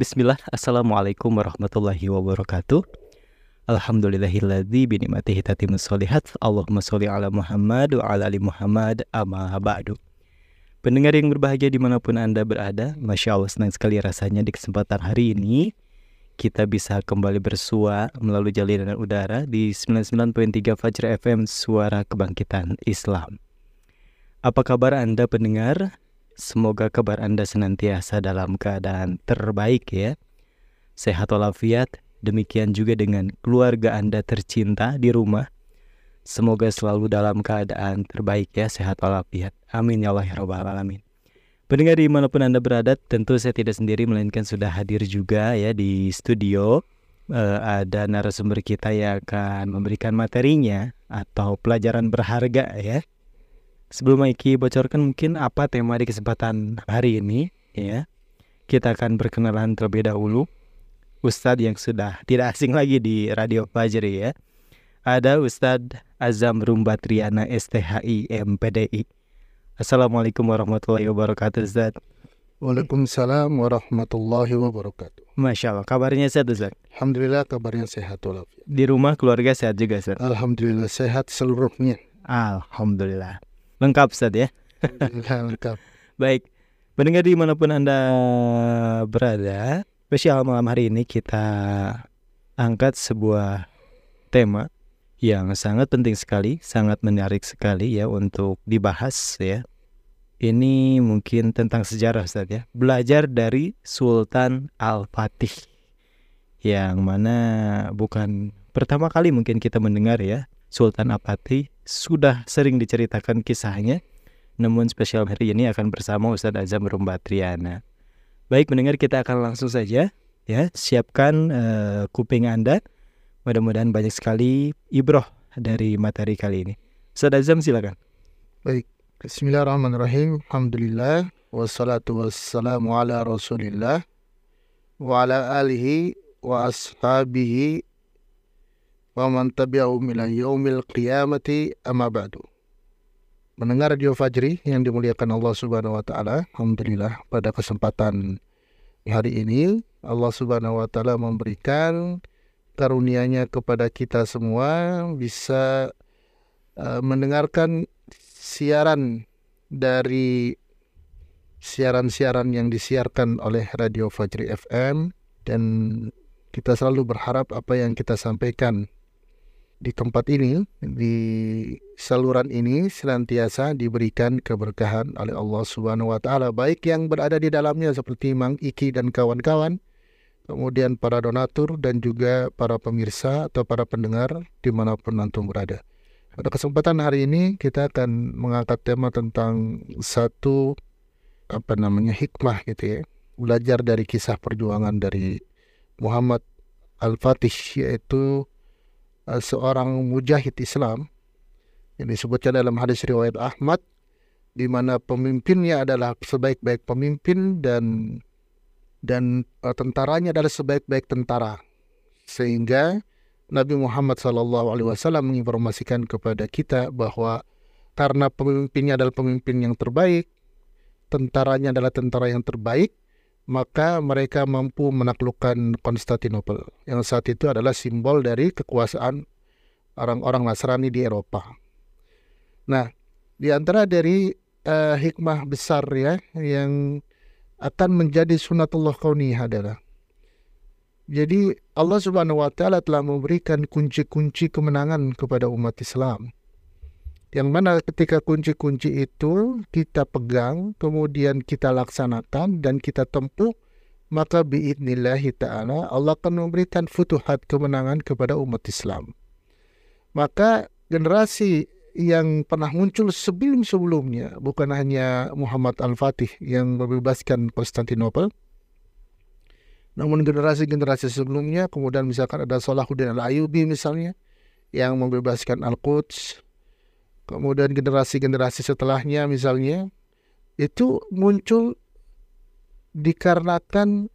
Bismillah, Assalamualaikum warahmatullahi wabarakatuh. Alhamdulillahilladzi binikmatihi tatimus solihat Allahumma sholli ala Muhammad wa ala ali Muhammad amma ba'du. Pendengar yang berbahagia di mana pun Anda berada Masya Allah senang sekali rasanya di kesempatan hari ini Kita bisa kembali bersua melalui jalinan udara Di 99.3 Fajr FM Suara Kebangkitan Islam. Apa kabar Anda pendengar? Semoga kabar Anda senantiasa dalam keadaan terbaik ya. Sehat walafiat, demikian juga dengan keluarga Anda tercinta di rumah. Semoga selalu dalam keadaan terbaik ya, sehat walafiat. Amin ya Allah ya Rabbal Alamin. Pendengar di mana pun Anda berada, tentu saya tidak sendiri melainkan sudah hadir juga ya di studio. Uh, ada narasumber kita yang akan memberikan materinya atau pelajaran berharga ya Sebelum Maiki bocorkan mungkin apa tema di kesempatan hari ini ya. Kita akan berkenalan terlebih dahulu. Ustadz yang sudah tidak asing lagi di Radio Fajri ya. Ada Ustadz Azam Rumbatriana STHI MPDI. Assalamualaikum warahmatullahi wabarakatuh Ustadz. Waalaikumsalam warahmatullahi wabarakatuh. Masya Allah, kabarnya sehat Ustaz? Alhamdulillah kabarnya sehat walafiat. Di rumah keluarga sehat juga Ustaz? Alhamdulillah sehat seluruhnya. Alhamdulillah. Lengkap Ustaz ya. lengkap. Baik. Mendengar di mana pun Anda berada, spesial malam hari ini kita angkat sebuah tema yang sangat penting sekali, sangat menarik sekali ya untuk dibahas ya. Ini mungkin tentang sejarah Ustaz ya. Belajar dari Sultan Al-Fatih. Yang mana bukan pertama kali mungkin kita mendengar ya Sultan Apati sudah sering diceritakan kisahnya, namun spesial hari ini akan bersama Ustadz Azam Rumbatriana. Baik, mendengar kita akan langsung saja ya, siapkan uh, kuping Anda. Mudah-mudahan banyak sekali ibroh dari materi kali ini. Ustadz Azam silakan. Baik, Bismillahirrahmanirrahim. Alhamdulillah wassalatu wassalamu ala Rasulillah wa ala alihi wa ashabihi wa man tabi'ahum yaumil qiyamati amma ba'du. Mendengar radio Fajri yang dimuliakan Allah Subhanahu wa taala, alhamdulillah pada kesempatan hari ini Allah Subhanahu wa taala memberikan karunia-Nya kepada kita semua bisa uh, mendengarkan siaran dari siaran-siaran yang disiarkan oleh Radio Fajri FM dan kita selalu berharap apa yang kita sampaikan di tempat ini, di saluran ini senantiasa diberikan keberkahan oleh Allah Subhanahu wa taala, baik yang berada di dalamnya seperti Mang Iki dan kawan-kawan, kemudian para donatur dan juga para pemirsa atau para pendengar di mana pun antum berada. Pada kesempatan hari ini kita akan mengangkat tema tentang satu apa namanya hikmah gitu ya, belajar dari kisah perjuangan dari Muhammad Al-Fatih yaitu seorang mujahid Islam yang disebutkan dalam hadis riwayat Ahmad di mana pemimpinnya adalah sebaik-baik pemimpin dan dan uh, tentaranya adalah sebaik-baik tentara. Sehingga Nabi Muhammad SAW menginformasikan kepada kita bahwa karena pemimpinnya adalah pemimpin yang terbaik, tentaranya adalah tentara yang terbaik, maka mereka mampu menaklukkan Konstantinopel yang saat itu adalah simbol dari kekuasaan orang-orang Nasrani di Eropa. Nah, di antara dari uh, hikmah besar ya yang akan menjadi sunatullah kauniyah adalah jadi Allah Subhanahu wa taala telah memberikan kunci-kunci kemenangan kepada umat Islam yang mana ketika kunci-kunci itu kita pegang, kemudian kita laksanakan dan kita tempuh, maka biidnillahi ta'ala Allah akan memberikan futuhat kemenangan kepada umat Islam. Maka generasi yang pernah muncul sebelum-sebelumnya, bukan hanya Muhammad Al-Fatih yang membebaskan Konstantinopel, namun generasi-generasi sebelumnya, kemudian misalkan ada Salahuddin Al-Ayubi misalnya, yang membebaskan Al-Quds, kemudian generasi-generasi setelahnya misalnya itu muncul dikarenakan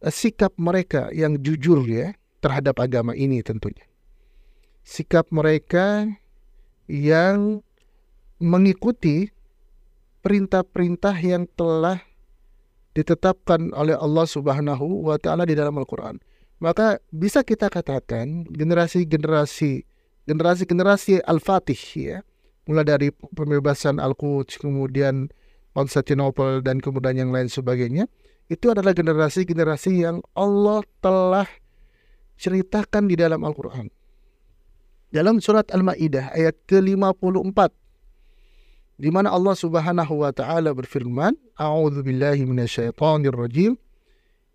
eh, sikap mereka yang jujur ya terhadap agama ini tentunya. Sikap mereka yang mengikuti perintah-perintah yang telah ditetapkan oleh Allah Subhanahu wa taala di dalam Al-Qur'an. Maka bisa kita katakan generasi-generasi generasi-generasi Al-Fatih ya, mulai dari pembebasan Al-Quds kemudian Konstantinopel dan kemudian yang lain sebagainya, itu adalah generasi-generasi yang Allah telah ceritakan di dalam Al-Qur'an. Dalam surat Al-Maidah ayat ke-54 di mana Allah Subhanahu wa taala berfirman, "A'udzu billahi minasyaitonir rajim."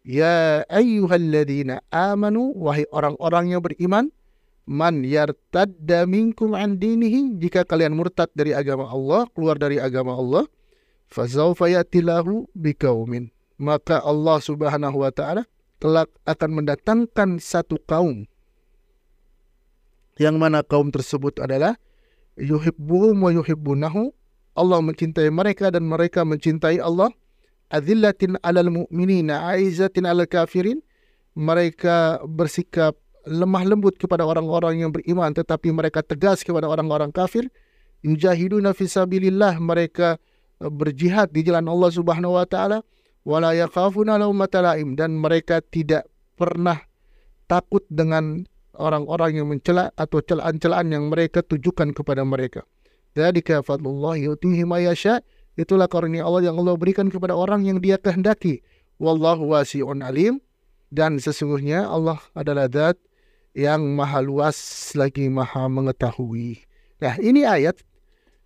Ya ayyuhalladzina amanu wahai orang-orang yang beriman, man yartadda minkum an dinihi jika kalian murtad dari agama Allah, keluar dari agama Allah, fasawfa yatilahu biqaumin. Maka Allah Subhanahu wa taala telah akan mendatangkan satu kaum yang mana kaum tersebut adalah yuhibbuhum wa yuhibbunahu Allah mencintai mereka dan mereka mencintai Allah. Azillatin alal mu'minina aizatin alal kafirin. Mereka bersikap lemah lembut kepada orang-orang yang beriman tetapi mereka tegas kepada orang-orang kafir. Yujahiduna fisabilillah. Mereka berjihad di jalan Allah Subhanahu wa taala wala yakhafuna laim dan mereka tidak pernah takut dengan orang-orang yang mencela atau celaan-celaan yang mereka tujukan kepada mereka. Dzalika fadlullah yu'tihi ma yasha. Itulah karunia Allah yang Allah berikan kepada orang yang Dia kehendaki. Wallahu wasi'un alim. Dan sesungguhnya Allah adalah zat yang maha luas lagi maha mengetahui. Nah, ini ayat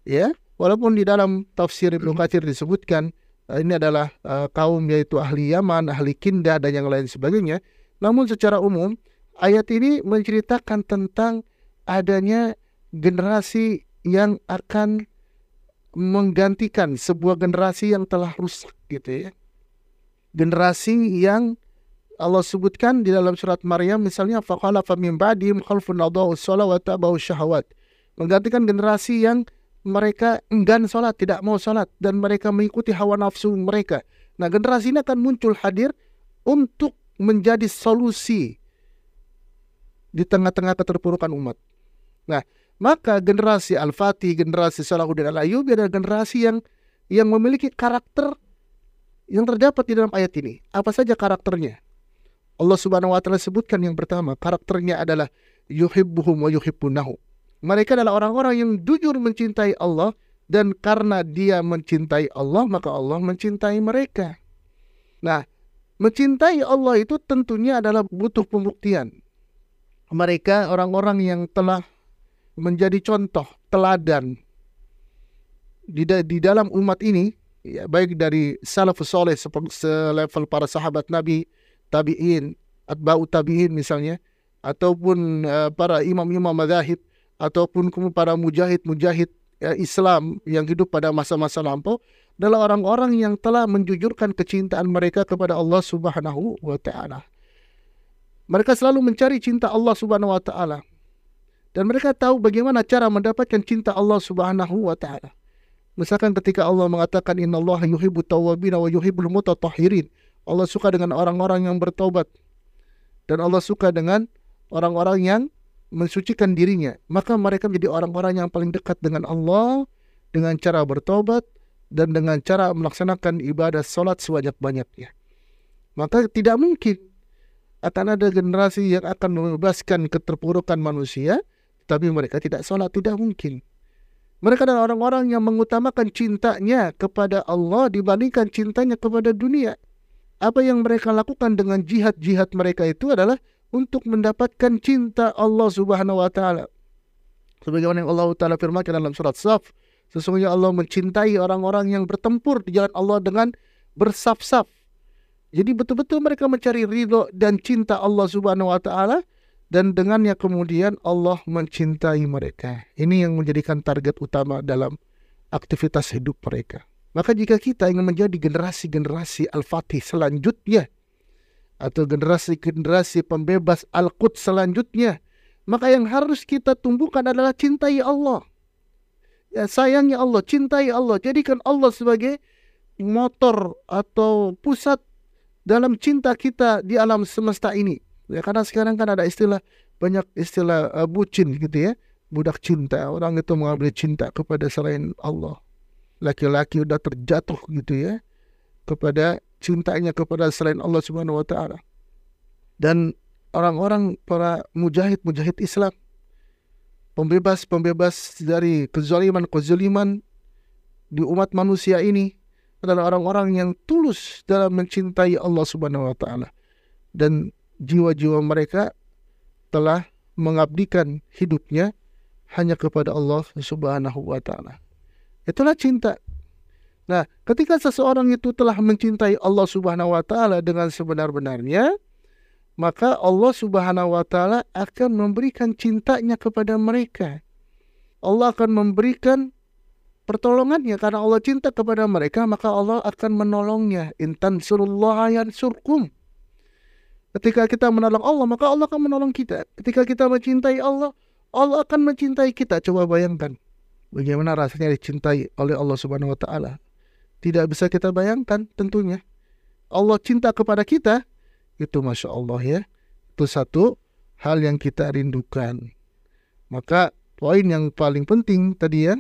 ya, walaupun di dalam tafsir Ibnu Katsir disebutkan uh, ini adalah uh, kaum yaitu ahli Yaman, ahli Kinda dan yang lain sebagainya. Namun secara umum ayat ini menceritakan tentang adanya generasi yang akan menggantikan sebuah generasi yang telah rusak gitu ya. Generasi yang Allah sebutkan di dalam surat Maryam misalnya faqala fa min ba'dihim khalfun adaa'u wa tabahu syahawat. Menggantikan generasi yang mereka enggan salat, tidak mau salat dan mereka mengikuti hawa nafsu mereka. Nah, generasi ini akan muncul hadir untuk menjadi solusi di tengah-tengah keterpurukan umat. Nah, maka generasi Al-Fatih, generasi Salahuddin Al-Ayyubi adalah generasi yang yang memiliki karakter yang terdapat di dalam ayat ini. Apa saja karakternya? Allah Subhanahu wa taala sebutkan yang pertama, karakternya adalah yuhibbuhum wa yuhibbunahu. Mereka adalah orang-orang yang jujur mencintai Allah dan karena dia mencintai Allah, maka Allah mencintai mereka. Nah, mencintai Allah itu tentunya adalah butuh pembuktian. Mereka orang-orang yang telah menjadi contoh teladan di, di dalam umat ini ya, baik dari salafus soleh selevel para sahabat Nabi tabiin atba'u tabiin misalnya ataupun uh, para imam-imam madhahib ataupun para mujahid-mujahid ya, Islam yang hidup pada masa-masa lampau adalah orang-orang yang telah menjujurkan kecintaan mereka kepada Allah Subhanahu wa taala. Mereka selalu mencari cinta Allah Subhanahu wa taala dan mereka tahu bagaimana cara mendapatkan cinta Allah Subhanahu wa taala. Misalkan ketika Allah mengatakan innallaha yuhibbu tawwabin wa yuhibbul mutatahhirin. Allah suka dengan orang-orang yang bertobat dan Allah suka dengan orang-orang yang mensucikan dirinya. Maka mereka menjadi orang-orang yang paling dekat dengan Allah dengan cara bertobat dan dengan cara melaksanakan ibadah salat sebanyak-banyaknya. Maka tidak mungkin akan ada generasi yang akan membebaskan keterpurukan manusia tapi mereka tidak sholat, tidak mungkin. Mereka adalah orang-orang yang mengutamakan cintanya kepada Allah dibandingkan cintanya kepada dunia. Apa yang mereka lakukan dengan jihad-jihad mereka itu adalah untuk mendapatkan cinta Allah Subhanahu wa taala. Sebagaimana yang Allah taala firmankan dalam surat Saf, sesungguhnya Allah mencintai orang-orang yang bertempur di jalan Allah dengan bersaf-saf. Jadi betul-betul mereka mencari ridho dan cinta Allah Subhanahu wa taala dan dengannya kemudian Allah mencintai mereka. Ini yang menjadikan target utama dalam aktivitas hidup mereka. Maka jika kita ingin menjadi generasi-generasi Al-Fatih selanjutnya atau generasi-generasi pembebas Al-Quds selanjutnya, maka yang harus kita tumbuhkan adalah cintai Allah. Ya, sayangnya Allah, cintai Allah. Jadikan Allah sebagai motor atau pusat dalam cinta kita di alam semesta ini. Ya karena sekarang kan ada istilah banyak istilah uh, bucin gitu ya, budak cinta. Orang itu mengambil cinta kepada selain Allah. Laki-laki udah terjatuh gitu ya kepada cintanya kepada selain Allah Subhanahu wa taala. Dan orang-orang para mujahid-mujahid Islam pembebas-pembebas dari kezaliman-kezaliman di umat manusia ini adalah orang-orang yang tulus dalam mencintai Allah Subhanahu wa taala dan jiwa-jiwa mereka telah mengabdikan hidupnya hanya kepada Allah Subhanahu wa taala. Itulah cinta. Nah, ketika seseorang itu telah mencintai Allah Subhanahu wa taala dengan sebenar-benarnya, maka Allah Subhanahu wa taala akan memberikan cintanya kepada mereka. Allah akan memberikan pertolongannya karena Allah cinta kepada mereka, maka Allah akan menolongnya. Intan surullah surkum. Ketika kita menolong Allah, maka Allah akan menolong kita. Ketika kita mencintai Allah, Allah akan mencintai kita. Coba bayangkan bagaimana rasanya dicintai oleh Allah Subhanahu wa taala tidak bisa kita bayangkan tentunya. Allah cinta kepada kita, itu Masya Allah ya. Itu satu hal yang kita rindukan. Maka poin yang paling penting tadi ya,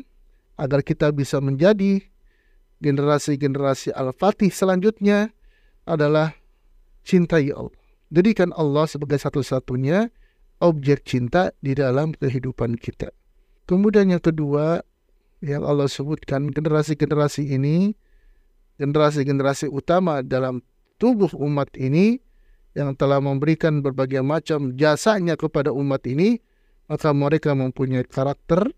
agar kita bisa menjadi generasi-generasi Al-Fatih selanjutnya adalah cintai Allah. Jadikan Allah sebagai satu-satunya objek cinta di dalam kehidupan kita. Kemudian yang kedua yang Allah sebutkan generasi-generasi ini generasi-generasi utama dalam tubuh umat ini yang telah memberikan berbagai macam jasanya kepada umat ini maka mereka mempunyai karakter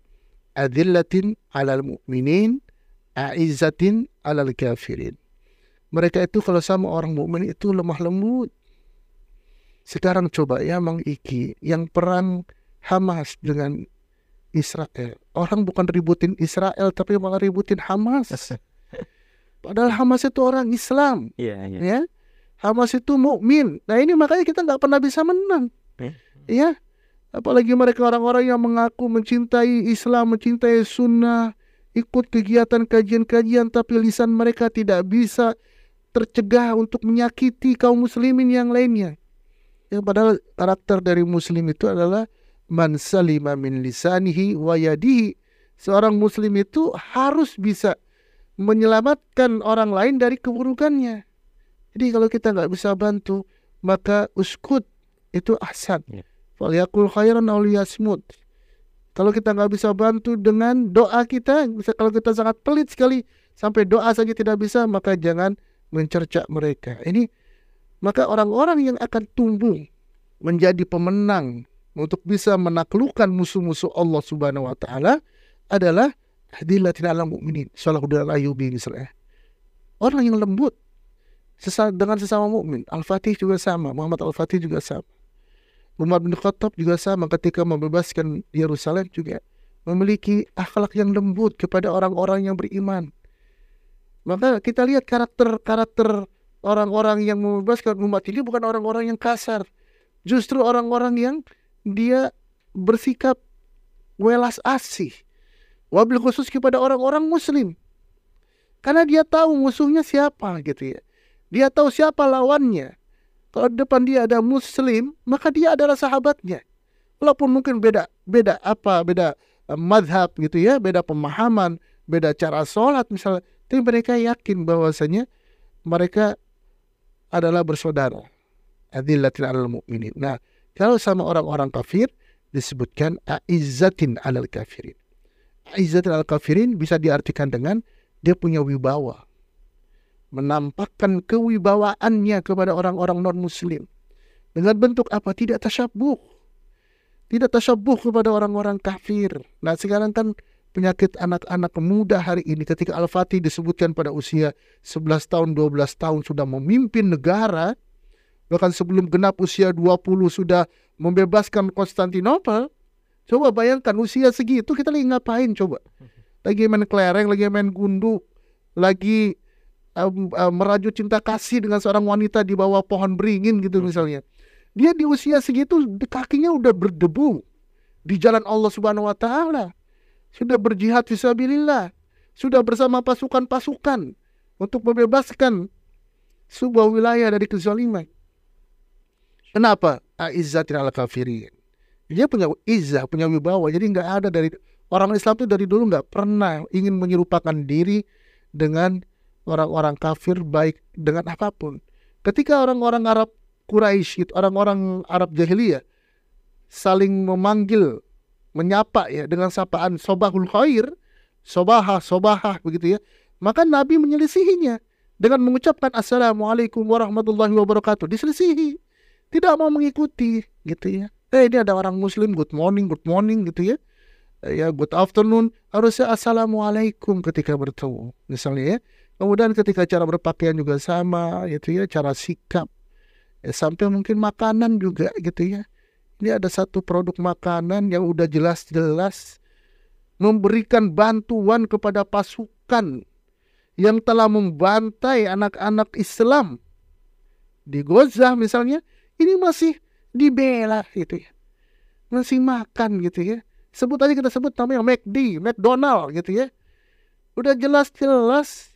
adillatin alal mu'minin a'izzatin alal kafirin. Mereka itu kalau sama orang mukmin itu lemah lembut. Sekarang coba ya Mang yang perang Hamas dengan Israel orang bukan ributin Israel tapi malah ributin Hamas Padahal Hamas itu orang Islam. Iya, iya. Ya. Hamas itu mukmin. Nah ini makanya kita nggak pernah bisa menang. Ya. Ya. Apalagi mereka orang-orang yang mengaku mencintai Islam, mencintai Sunnah, ikut kegiatan kajian-kajian, tapi lisan mereka tidak bisa tercegah untuk menyakiti kaum muslimin yang lainnya. Ya, padahal karakter dari muslim itu adalah man salima min lisanihi wa yadihi. Seorang muslim itu harus bisa menyelamatkan orang lain dari keburukannya. Jadi kalau kita nggak bisa bantu, maka uskut itu ahsan. Ya. Falyakul khairan aw liyasmut. Kalau kita nggak bisa bantu dengan doa kita, bisa kalau kita sangat pelit sekali sampai doa saja tidak bisa, maka jangan mencerca mereka. Ini maka orang-orang yang akan tumbuh menjadi pemenang untuk bisa menaklukkan musuh-musuh Allah Subhanahu wa taala adalah hadillatin ala mu'minin salahudal ayubi misalnya orang yang lembut dengan sesama mukmin Al-Fatih juga sama Muhammad Al-Fatih juga sama. Umar bin Khattab juga sama ketika membebaskan Yerusalem juga. Memiliki akhlak yang lembut kepada orang-orang yang beriman. Maka kita lihat karakter-karakter orang-orang yang membebaskan umat ini bukan orang-orang yang kasar. Justru orang-orang yang dia bersikap welas asih Wabil khusus kepada orang-orang muslim. Karena dia tahu musuhnya siapa gitu ya. Dia tahu siapa lawannya. Kalau depan dia ada muslim, maka dia adalah sahabatnya. Walaupun mungkin beda beda apa, beda uh, madhab gitu ya, beda pemahaman, beda cara sholat misalnya. Tapi mereka yakin bahwasanya mereka adalah bersaudara. Adillatin alal mu'minin. Nah, kalau sama orang-orang kafir disebutkan aizzatin alal kafirin. Izzat al-kafirin bisa diartikan dengan dia punya wibawa. Menampakkan kewibawaannya kepada orang-orang non-muslim. Dengan bentuk apa? Tidak tasyabuh. Tidak tasyabuh kepada orang-orang kafir. Nah sekarang kan penyakit anak-anak muda hari ini ketika Al-Fatih disebutkan pada usia 11 tahun, 12 tahun sudah memimpin negara. Bahkan sebelum genap usia 20 sudah membebaskan Konstantinopel Coba bayangkan usia segitu kita lagi ngapain coba? Lagi main kelereng, lagi main gundu, lagi um, um, merajut cinta kasih dengan seorang wanita di bawah pohon beringin gitu misalnya. Dia di usia segitu kakinya udah berdebu di jalan Allah Subhanahu wa taala. Sudah berjihad fisabilillah, sudah bersama pasukan-pasukan untuk membebaskan sebuah wilayah dari kezaliman. Kenapa? Aizzatin al kafirin dia punya izah, punya wibawa. Jadi nggak ada dari orang Islam itu dari dulu nggak pernah ingin menyerupakan diri dengan orang-orang kafir baik dengan apa pun. Ketika orang-orang Arab Quraisy, orang-orang Arab jahiliyah saling memanggil, menyapa ya dengan sapaan sobahul khair, sobaha, sobaha begitu ya. Maka Nabi menyelisihinya dengan mengucapkan assalamualaikum warahmatullahi wabarakatuh. Diselisihi, tidak mau mengikuti gitu ya. Eh ini ada orang Muslim, good morning, good morning gitu ya. Eh, ya good afternoon harusnya assalamualaikum ketika bertemu misalnya ya. Kemudian ketika cara berpakaian juga sama gitu ya, cara sikap ya, sampai mungkin makanan juga gitu ya. Ini ada satu produk makanan yang udah jelas-jelas memberikan bantuan kepada pasukan yang telah membantai anak-anak Islam di Gaza misalnya, ini masih dibela gitu ya. Masih makan gitu ya. Sebut aja kita sebut namanya McD, McDonald gitu ya. Udah jelas-jelas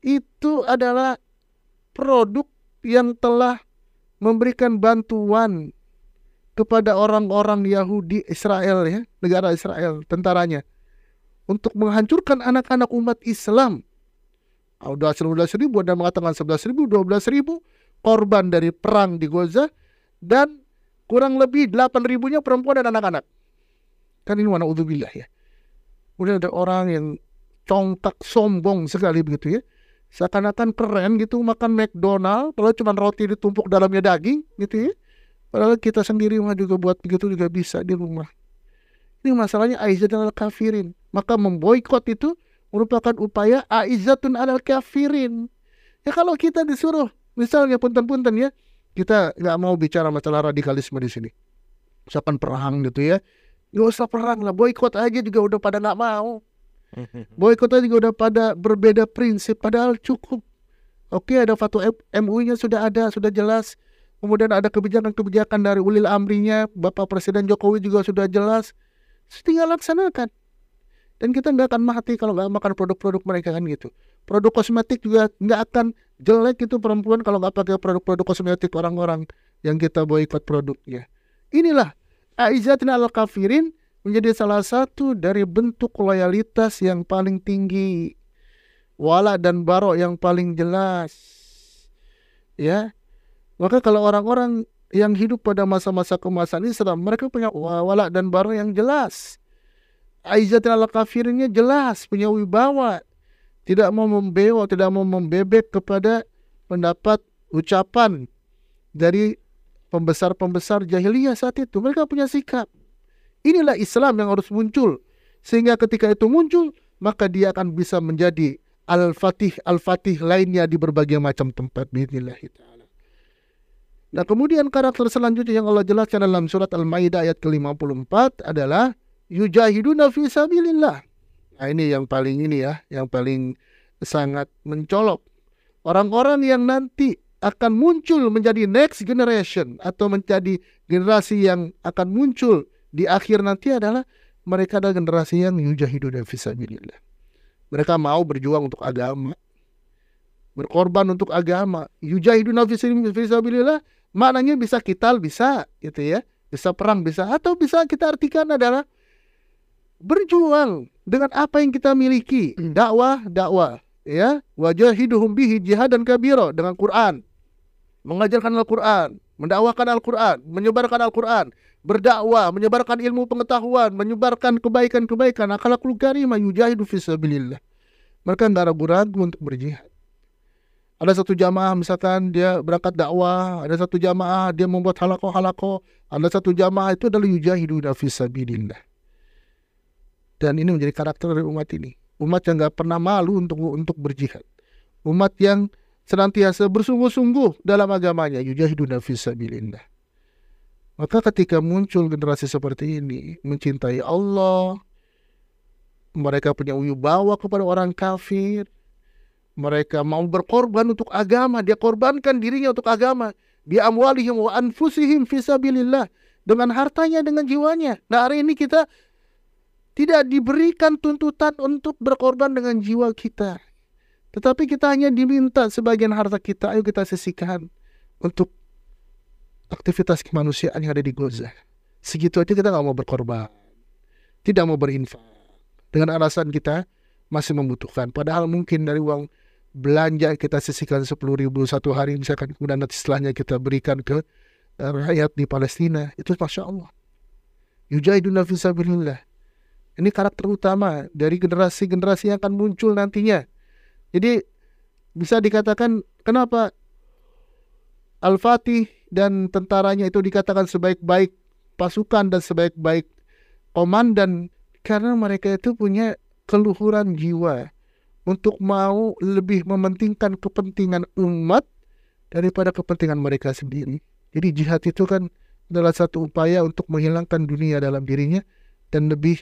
itu adalah produk yang telah memberikan bantuan kepada orang-orang Yahudi Israel ya, negara Israel, tentaranya untuk menghancurkan anak-anak umat Islam. Ah, udah 19 ribu, ada mengatakan 11 ribu, 12 ribu korban dari perang di Gaza dan kurang lebih 8 ribunya perempuan dan anak-anak. Kan ini mana udzubillah ya. Udah ada orang yang congkak sombong sekali begitu ya. Seakan-akan keren gitu makan McDonald, padahal cuma roti ditumpuk dalamnya daging gitu ya. Padahal kita sendiri mah juga buat begitu juga bisa di rumah. Ini masalahnya Aisyah al-kafirin. Maka memboikot itu merupakan upaya aizatun alal kafirin. Ya kalau kita disuruh, misalnya punten-punten ya, kita nggak mau bicara masalah radikalisme di sini. Misalkan perang gitu ya, nggak usah perang lah, boikot aja juga udah pada nggak mau. Boikot aja juga udah pada berbeda prinsip, padahal cukup. Oke, ada fatwa MUI-nya sudah ada, sudah jelas. Kemudian ada kebijakan-kebijakan dari ulil amrinya, Bapak Presiden Jokowi juga sudah jelas. Tinggal laksanakan dan kita nggak akan mati kalau nggak makan produk-produk mereka kan gitu. Produk kosmetik juga nggak akan jelek itu perempuan kalau nggak pakai produk-produk kosmetik orang-orang yang kita boikot produknya. Inilah aizatin al kafirin menjadi salah satu dari bentuk loyalitas yang paling tinggi wala dan barok yang paling jelas ya. Maka kalau orang-orang yang hidup pada masa-masa kemasan Islam mereka punya wala dan barok yang jelas Aizatul ala kafirnya jelas punya wibawa. Tidak mau membewa, tidak mau membebek kepada pendapat ucapan dari pembesar-pembesar jahiliyah saat itu. Mereka punya sikap. Inilah Islam yang harus muncul. Sehingga ketika itu muncul, maka dia akan bisa menjadi al-fatih al-fatih lainnya di berbagai macam tempat. Bismillahirrahmanirrahim. Nah kemudian karakter selanjutnya yang Allah jelaskan dalam surat Al-Maidah ayat ke-54 adalah yujahiduna fi sabilillah. Nah, ini yang paling ini ya, yang paling sangat mencolok. Orang-orang yang nanti akan muncul menjadi next generation atau menjadi generasi yang akan muncul di akhir nanti adalah mereka adalah generasi yang yujahiduna fi sabilillah. Mereka mau berjuang untuk agama. Berkorban untuk agama. Yujahiduna fi sabilillah maknanya bisa kital bisa gitu ya. Bisa perang bisa atau bisa kita artikan adalah berjuang dengan apa yang kita miliki. Hmm. dakwah dakwah ya. Wajahiduhum bihi dan kabiro dengan Quran. Mengajarkan Al-Quran mendakwakan Al-Quran menyebarkan Al-Quran. Berdakwah menyebarkan ilmu pengetahuan menyebarkan kebaikan-kebaikan. Akhlakul karimah yujahidu fisabilillah mereka tidak ragu-ragu untuk berjihad. Ada satu jamaah misalkan dia berangkat dakwah ada satu jamaah dia membuat halako-halako ada satu jamaah itu adalah yujahidu fisabilillah dan ini menjadi karakter dari umat ini. Umat yang nggak pernah malu untuk untuk berjihad. Umat yang senantiasa bersungguh-sungguh dalam agamanya. Yujahiduna fisabilillah. Maka ketika muncul generasi seperti ini, mencintai Allah, mereka punya wibawa kepada orang kafir, mereka mau berkorban untuk agama, dia korbankan dirinya untuk agama. Bi amwalihim wa anfusihim fisabilillah. Dengan hartanya, dengan jiwanya. Nah hari ini kita tidak diberikan tuntutan untuk berkorban dengan jiwa kita. Tetapi kita hanya diminta sebagian harta kita, ayo kita sisihkan untuk aktivitas kemanusiaan yang ada di Gaza. Segitu aja kita nggak mau berkorban. Tidak mau berinfak. Dengan alasan kita masih membutuhkan. Padahal mungkin dari uang belanja kita sisihkan sepuluh ribu satu hari misalkan kemudian nanti setelahnya kita berikan ke uh, rakyat di Palestina itu masya Allah. Yujahiduna fisabilillah. Ini karakter utama dari generasi-generasi yang akan muncul nantinya. Jadi bisa dikatakan kenapa Al-Fatih dan tentaranya itu dikatakan sebaik-baik pasukan dan sebaik-baik komandan karena mereka itu punya keluhuran jiwa untuk mau lebih mementingkan kepentingan umat daripada kepentingan mereka sendiri. Jadi jihad itu kan adalah satu upaya untuk menghilangkan dunia dalam dirinya dan lebih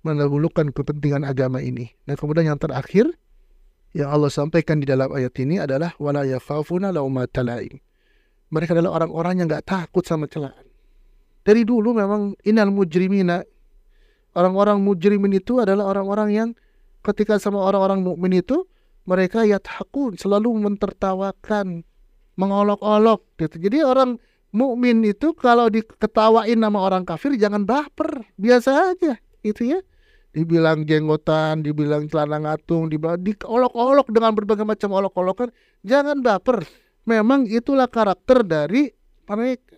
mendahulukan kepentingan agama ini. Dan kemudian yang terakhir yang Allah sampaikan di dalam ayat ini adalah wala yakhafuna laumata laim. Mereka adalah orang-orang yang nggak takut sama celaan. Dari dulu memang inal mujrimina orang-orang mujrimin itu adalah orang-orang yang ketika sama orang-orang mukmin itu mereka yathakun selalu mentertawakan mengolok-olok gitu. Jadi orang mukmin itu kalau diketawain nama orang kafir jangan baper, biasa aja gitu ya. Dibilang jenggotan, dibilang celana ngatung, dibilang diolok-olok dengan berbagai macam olok-olokan, jangan baper. Memang itulah karakter dari mereka.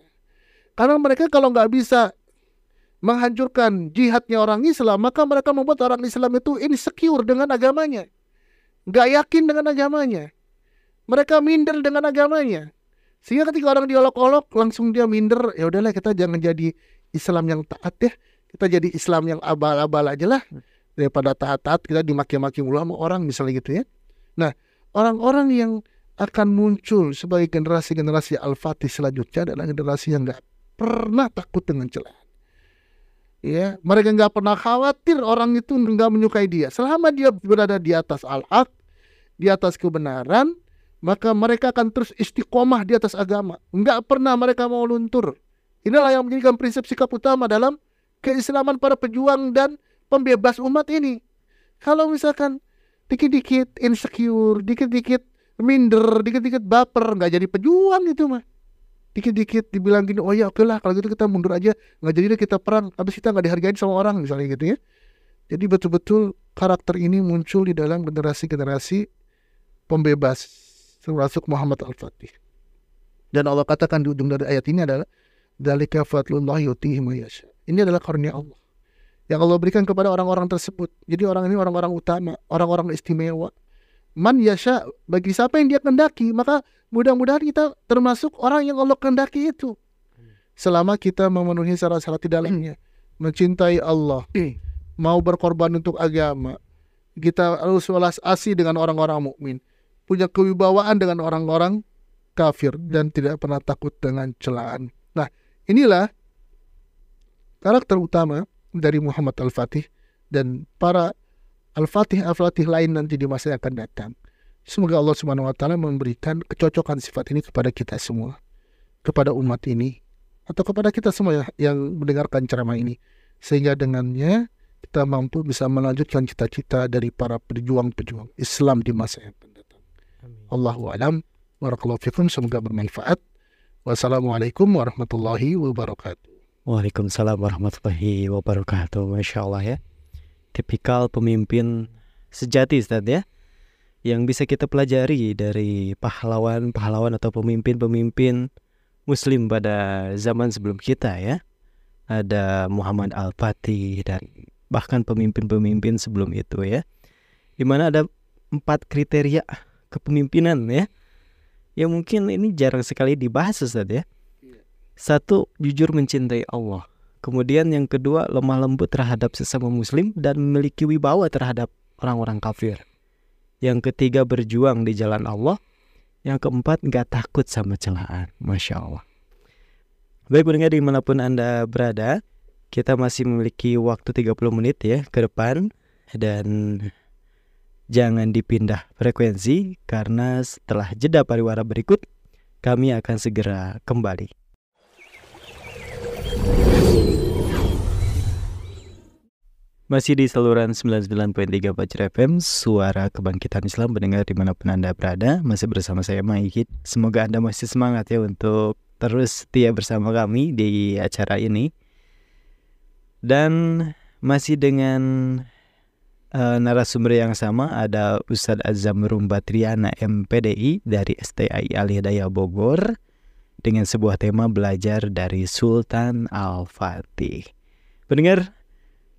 Karena mereka kalau nggak bisa menghancurkan jihadnya orang Islam, maka mereka membuat orang Islam itu insecure dengan agamanya. Gak yakin dengan agamanya. Mereka minder dengan agamanya. Sehingga ketika orang diolok-olok, langsung dia minder. Ya udahlah kita jangan jadi Islam yang taat ya. Kita jadi Islam yang abal-abal aja lah. Daripada taat-taat kita dimaki-maki mulu sama orang misalnya gitu ya. Nah, orang-orang yang akan muncul sebagai generasi-generasi Al-Fatih selanjutnya adalah generasi yang gak pernah takut dengan celah ya mereka nggak pernah khawatir orang itu nggak menyukai dia selama dia berada di atas al-haq di atas kebenaran maka mereka akan terus istiqomah di atas agama nggak pernah mereka mau luntur inilah yang menjadikan prinsip sikap utama dalam keislaman para pejuang dan pembebas umat ini. Kalau misalkan dikit-dikit insecure dikit-dikit minder dikit-dikit baper nggak jadi pejuang itu mah. Dikit-dikit dibilang gini oh ya oke lah kalau gitu kita mundur aja nggak jadi kita perang habis kita nggak dihargain sama orang misalnya gitu ya. Jadi betul-betul karakter ini muncul di dalam generasi-generasi pembebas termasuk Muhammad Al-Fatih. Dan Allah katakan di ujung dari ayat ini adalah dalika fadlullah yutihi ini adalah karunia Allah yang Allah berikan kepada orang-orang tersebut. Jadi orang ini orang-orang utama orang-orang istimewa. Man yasha bagi siapa yang dia kendaki maka mudah-mudahan kita termasuk orang yang Allah kendaki itu. Selama kita memenuhi syarat-syarat di dalamnya mencintai Allah mau berkorban untuk agama kita harus welas asih dengan orang-orang mukmin punya kewibawaan dengan orang-orang kafir dan tidak pernah takut dengan celaan. Nah inilah karakter utama dari Muhammad Al-Fatih dan para Al-Fatih Al-Fatih lain nanti di masa yang akan datang. Semoga Allah Subhanahu wa taala memberikan kecocokan sifat ini kepada kita semua, kepada umat ini atau kepada kita semua yang mendengarkan ceramah ini sehingga dengannya kita mampu bisa melanjutkan cita-cita dari para pejuang-pejuang Islam di masa yang akan datang. Allahu a'lam. Barakallahu fikum. Semoga bermanfaat. Wassalamualaikum warahmatullahi wabarakatuh. Waalaikumsalam warahmatullahi wabarakatuh. Masya Allah ya tipikal pemimpin sejati Ustaz ya yang bisa kita pelajari dari pahlawan-pahlawan atau pemimpin-pemimpin muslim pada zaman sebelum kita ya ada Muhammad Al-Fatih dan bahkan pemimpin-pemimpin sebelum itu ya di mana ada empat kriteria kepemimpinan ya yang mungkin ini jarang sekali dibahas Ustaz ya. Satu jujur mencintai Allah Kemudian yang kedua lemah lembut terhadap sesama muslim dan memiliki wibawa terhadap orang-orang kafir. Yang ketiga berjuang di jalan Allah. Yang keempat nggak takut sama celaan. Masya Allah. Baik pendengar di mana pun Anda berada. Kita masih memiliki waktu 30 menit ya ke depan. Dan jangan dipindah frekuensi karena setelah jeda pariwara berikut kami akan segera kembali. Masih di saluran 99.3 Bajar FM, suara kebangkitan Islam mendengar di mana pun Anda berada. Masih bersama saya Maihid. Semoga Anda masih semangat ya untuk terus setia bersama kami di acara ini. Dan masih dengan uh, narasumber yang sama ada Ustadz Azam Rumbatriana MPDI dari STI Al Hidayah Bogor dengan sebuah tema belajar dari Sultan Al-Fatih. Pendengar,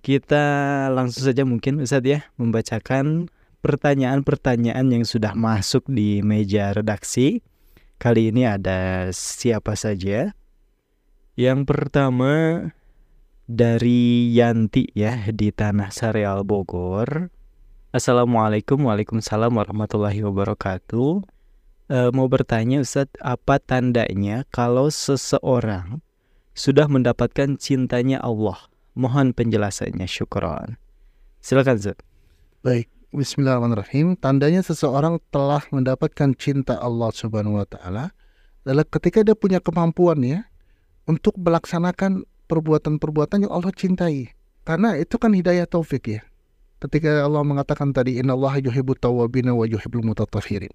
kita langsung saja mungkin Ustadz ya membacakan pertanyaan-pertanyaan yang sudah masuk di meja redaksi. Kali ini ada siapa saja? Yang pertama dari Yanti ya di Tanah Sareal Bogor. Assalamualaikum Waalaikumsalam warahmatullahi wabarakatuh. E, mau bertanya Ustadz, apa tandanya kalau seseorang sudah mendapatkan cintanya Allah? Mohon penjelasannya, syukron. Silakan Ustadz. Baik, Bismillahirrahmanirrahim. Tandanya seseorang telah mendapatkan cinta Allah Subhanahu wa taala adalah ketika dia punya kemampuan ya untuk melaksanakan perbuatan-perbuatan yang Allah cintai. Karena itu kan hidayah taufik ya. Ketika Allah mengatakan tadi innallaha yuhibbut tawwabina wa yuhibbul mutatahhirin.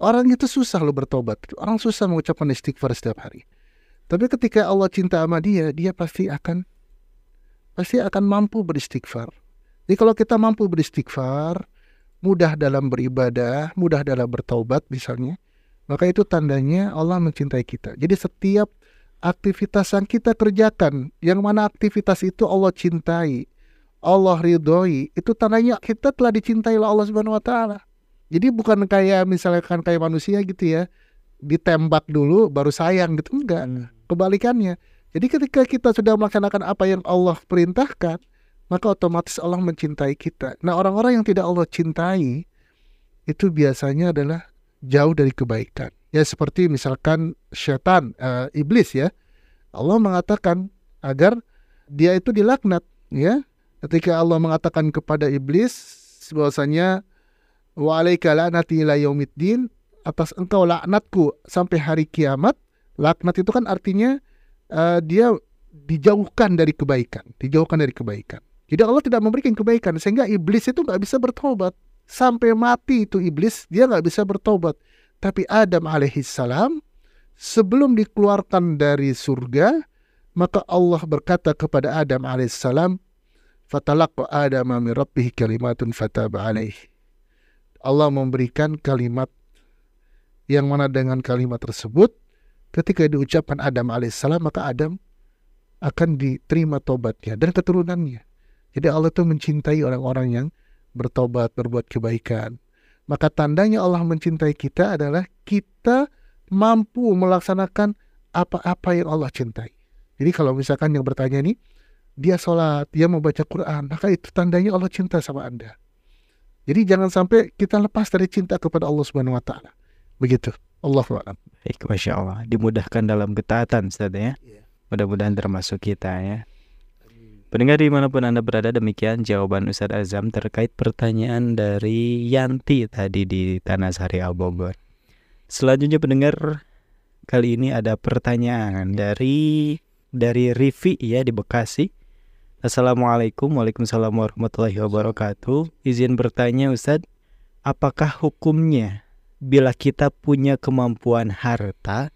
Orang itu susah lo bertobat. Orang susah mengucapkan istighfar setiap hari. Tapi ketika Allah cinta sama dia, dia pasti akan pasti akan mampu beristighfar. Jadi kalau kita mampu beristighfar, mudah dalam beribadah, mudah dalam bertaubat misalnya, maka itu tandanya Allah mencintai kita. Jadi setiap aktivitas yang kita kerjakan, yang mana aktivitas itu Allah cintai, Allah ridhoi, itu tandanya kita telah dicintai oleh Allah Subhanahu wa taala. Jadi bukan kayak misalkan kayak manusia gitu ya, ditembak dulu baru sayang gitu enggak. Kebalikannya. Jadi ketika kita sudah melaksanakan apa yang Allah perintahkan, maka otomatis Allah mencintai kita. Nah, orang-orang yang tidak Allah cintai itu biasanya adalah jauh dari kebaikan. Ya seperti misalkan syaitan, uh, iblis ya. Allah mengatakan agar dia itu dilaknat ya. Ketika Allah mengatakan kepada iblis bahwasanya wa alaika la'nati ila atas engkau laknatku sampai hari kiamat. Laknat itu kan artinya uh, dia dijauhkan dari kebaikan, dijauhkan dari kebaikan. Jadi Allah tidak memberikan kebaikan sehingga iblis itu nggak bisa bertobat sampai mati itu iblis dia nggak bisa bertobat. Tapi Adam alaihissalam sebelum dikeluarkan dari surga maka Allah berkata kepada Adam alaihissalam fatalaqa Adam min kalimatun fataba alaih. Allah memberikan kalimat yang mana dengan kalimat tersebut ketika diucapkan Adam alaihissalam maka Adam akan diterima tobatnya dan keturunannya. Jadi Allah itu mencintai orang-orang yang bertobat, berbuat kebaikan. Maka tandanya Allah mencintai kita adalah kita mampu melaksanakan apa-apa yang Allah cintai. Jadi kalau misalkan yang bertanya ini, dia sholat, dia mau baca Quran, maka itu tandanya Allah cinta sama Anda. Jadi jangan sampai kita lepas dari cinta kepada Allah Subhanahu wa taala. Begitu. Allah Baik, Masya Allah. Dimudahkan dalam ketaatan, Ustaz ya. Iya. Mudah-mudahan termasuk kita ya. Pendengar di mana pun Anda berada demikian jawaban Ustadz Azam terkait pertanyaan dari Yanti tadi di Tanah Sari Al Bogor. Selanjutnya pendengar kali ini ada pertanyaan dari dari Rivi ya di Bekasi. Assalamualaikum Waalaikumsalam warahmatullahi wabarakatuh. Izin bertanya Ustadz, apakah hukumnya bila kita punya kemampuan harta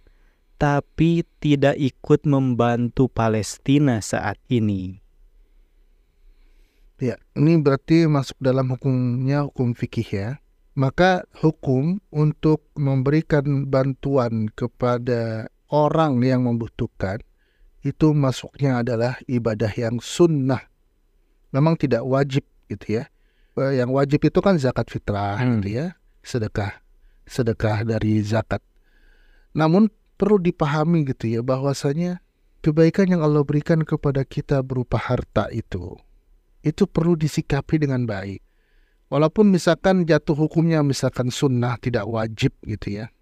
tapi tidak ikut membantu Palestina saat ini? Ya, ini berarti masuk dalam hukumnya hukum fikih ya. Maka hukum untuk memberikan bantuan kepada orang yang membutuhkan itu masuknya adalah ibadah yang sunnah. Memang tidak wajib gitu ya. Eh, yang wajib itu kan zakat fitrah hmm. gitu ya, sedekah, sedekah dari zakat. Namun perlu dipahami gitu ya bahwasanya kebaikan yang Allah berikan kepada kita berupa harta itu itu perlu disikapi dengan baik. Walaupun misalkan jatuh hukumnya misalkan sunnah tidak wajib gitu ya.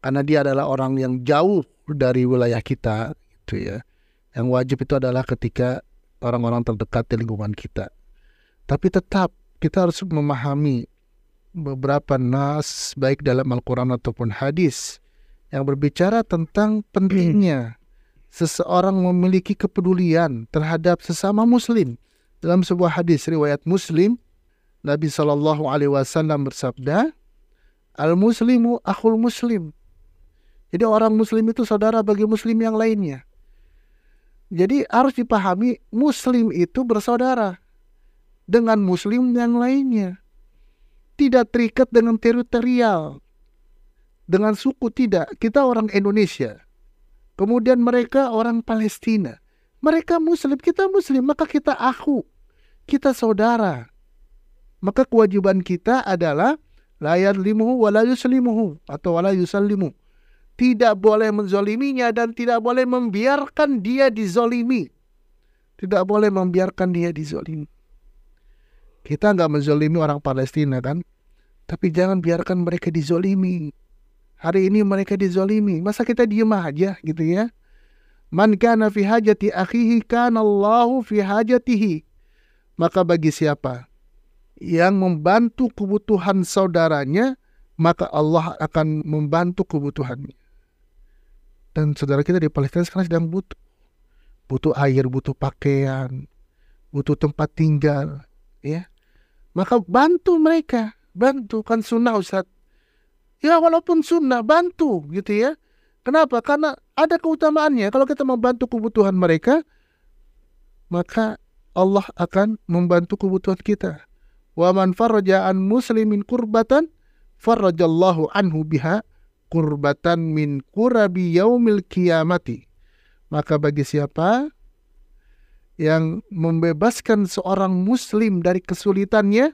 Karena dia adalah orang yang jauh dari wilayah kita gitu ya. Yang wajib itu adalah ketika orang-orang terdekat di lingkungan kita. Tapi tetap kita harus memahami beberapa nas baik dalam Al-Quran ataupun hadis yang berbicara tentang pentingnya seseorang memiliki kepedulian terhadap sesama muslim dalam sebuah hadis riwayat Muslim, Nabi Shallallahu Alaihi bersabda, Al Muslimu akhul Muslim. Jadi orang Muslim itu saudara bagi Muslim yang lainnya. Jadi harus dipahami Muslim itu bersaudara. dengan muslim yang lainnya. Tidak terikat dengan teritorial, dengan suku tidak. Kita orang Indonesia. Kemudian mereka orang Palestina. Mereka muslim, kita muslim, maka kita aku. Kita saudara. Maka kewajiban kita adalah layar limuhu wala yuslimuhu atau wala yusallimu. Tidak boleh menzoliminya dan tidak boleh membiarkan dia dizolimi. Tidak boleh membiarkan dia dizolimi. Kita nggak menzolimi orang Palestina kan? Tapi jangan biarkan mereka dizolimi. Hari ini mereka dizolimi. Masa kita diem aja gitu ya? Man kana fi hajati akhihi kana Allahu fi hajatihi. Maka bagi siapa yang membantu kebutuhan saudaranya, maka Allah akan membantu kebutuhannya. Dan saudara kita di Palestina sekarang sedang butuh. Butuh air, butuh pakaian, butuh tempat tinggal. ya Maka bantu mereka. Bantu. Kan sunnah Ustaz. Ya walaupun sunnah, bantu gitu ya. Kenapa? Karena ada keutamaannya. Kalau kita membantu kebutuhan mereka, maka Allah akan membantu kebutuhan kita wa man farraja an muslimin kurbatan farrajallahu anhu biha kurbatan min kurabi yaumil kiamati maka bagi siapa yang membebaskan seorang muslim dari kesulitannya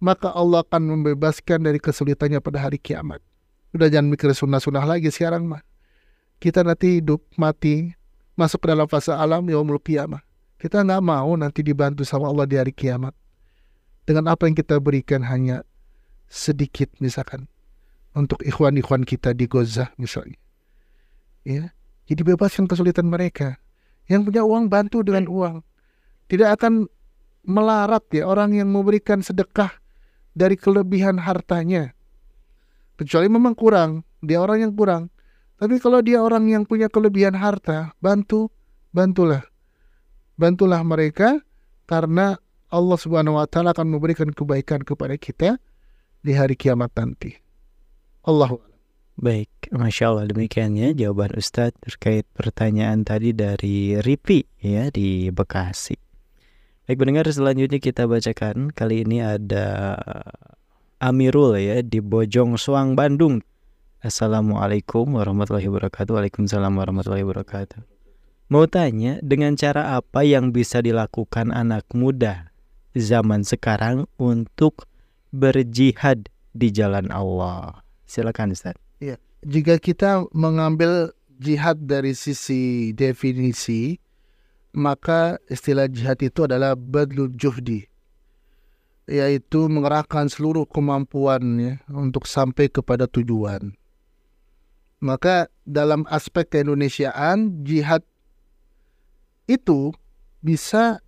maka Allah akan membebaskan dari kesulitannya pada hari kiamat udah jangan mikir sunnah-sunnah lagi sekarang mah kita nanti hidup mati masuk ke dalam fase alam yaumul kiamah kita nggak mau nanti dibantu sama Allah di hari kiamat dengan apa yang kita berikan hanya sedikit misalkan untuk ikhwan-ikhwan kita di Gaza misalnya. Ya, jadi bebaskan kesulitan mereka. Yang punya uang bantu dengan uang. Tidak akan melarat ya orang yang memberikan sedekah dari kelebihan hartanya. Kecuali memang kurang, dia orang yang kurang. Tapi kalau dia orang yang punya kelebihan harta, bantu, bantulah. Bantulah mereka karena Allah Subhanahu wa taala akan memberikan kebaikan kepada kita di hari kiamat nanti. Allah Baik, Masya Allah demikian ya jawaban Ustadz terkait pertanyaan tadi dari Ripi ya di Bekasi. Baik pendengar selanjutnya kita bacakan kali ini ada Amirul ya di Bojong Soang Bandung. Assalamualaikum warahmatullahi wabarakatuh. Waalaikumsalam warahmatullahi wabarakatuh. Mau tanya dengan cara apa yang bisa dilakukan anak muda zaman sekarang untuk berjihad di jalan Allah. Silakan Ustaz. Jika kita mengambil jihad dari sisi definisi, maka istilah jihad itu adalah badlul juhdi yaitu mengerahkan seluruh kemampuannya untuk sampai kepada tujuan. Maka dalam aspek keindonesiaan jihad itu bisa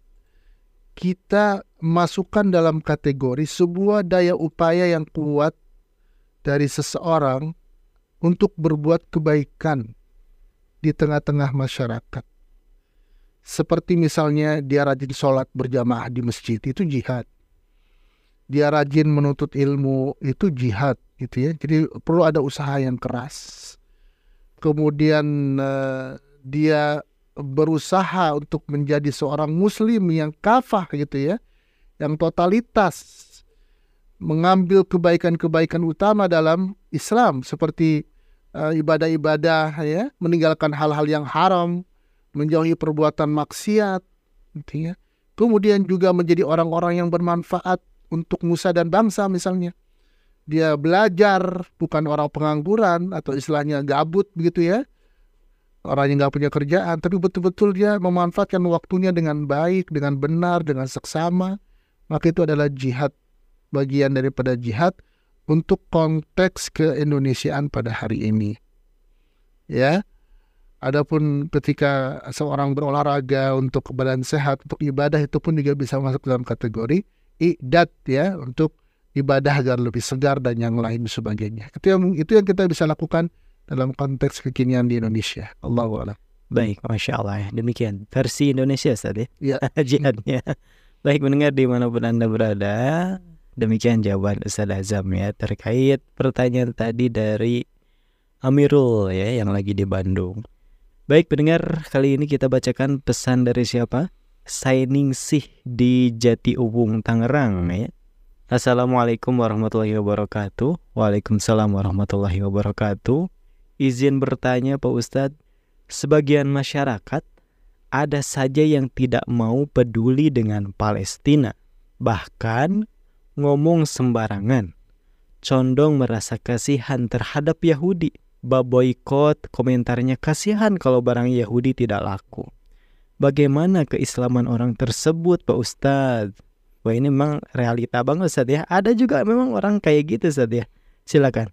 kita masukkan dalam kategori sebuah daya upaya yang kuat dari seseorang untuk berbuat kebaikan di tengah-tengah masyarakat. Seperti misalnya dia rajin sholat berjamaah di masjid, itu jihad. Dia rajin menuntut ilmu, itu jihad gitu ya. Jadi perlu ada usaha yang keras. Kemudian uh, dia berusaha untuk menjadi seorang muslim yang kafah gitu ya, yang totalitas mengambil kebaikan-kebaikan utama dalam Islam seperti uh, ibadah-ibadah ya, meninggalkan hal-hal yang haram, menjauhi perbuatan maksiat gitu ya. Kemudian juga menjadi orang-orang yang bermanfaat untuk nusa dan bangsa misalnya. Dia belajar bukan orang pengangguran atau istilahnya gabut begitu ya orang yang nggak punya kerjaan, tapi betul-betul dia memanfaatkan waktunya dengan baik, dengan benar, dengan seksama, maka itu adalah jihad, bagian daripada jihad untuk konteks keindonesiaan pada hari ini. Ya, adapun ketika seorang berolahraga untuk badan sehat, untuk ibadah itu pun juga bisa masuk dalam kategori idat ya, untuk ibadah agar lebih segar dan yang lain sebagainya. Itu yang itu yang kita bisa lakukan dalam konteks kekinian di Indonesia. Allah a'lam. Baik, masya Allah ya. Demikian versi Indonesia tadi. Ya. Jihadnya. Baik mendengar di mana pun anda berada. Demikian jawaban Ustaz Azam ya terkait pertanyaan tadi dari Amirul ya yang lagi di Bandung. Baik pendengar, kali ini kita bacakan pesan dari siapa? Sainingsih di Jati Ubung Tangerang ya. Assalamualaikum warahmatullahi wabarakatuh. Waalaikumsalam warahmatullahi wabarakatuh. Izin bertanya Pak Ustadz, sebagian masyarakat ada saja yang tidak mau peduli dengan Palestina. Bahkan ngomong sembarangan. Condong merasa kasihan terhadap Yahudi. Baboikot komentarnya kasihan kalau barang Yahudi tidak laku. Bagaimana keislaman orang tersebut Pak Ustadz? Wah ini memang realita banget Ustadz ya. Ada juga memang orang kayak gitu Ustadz ya. Silakan.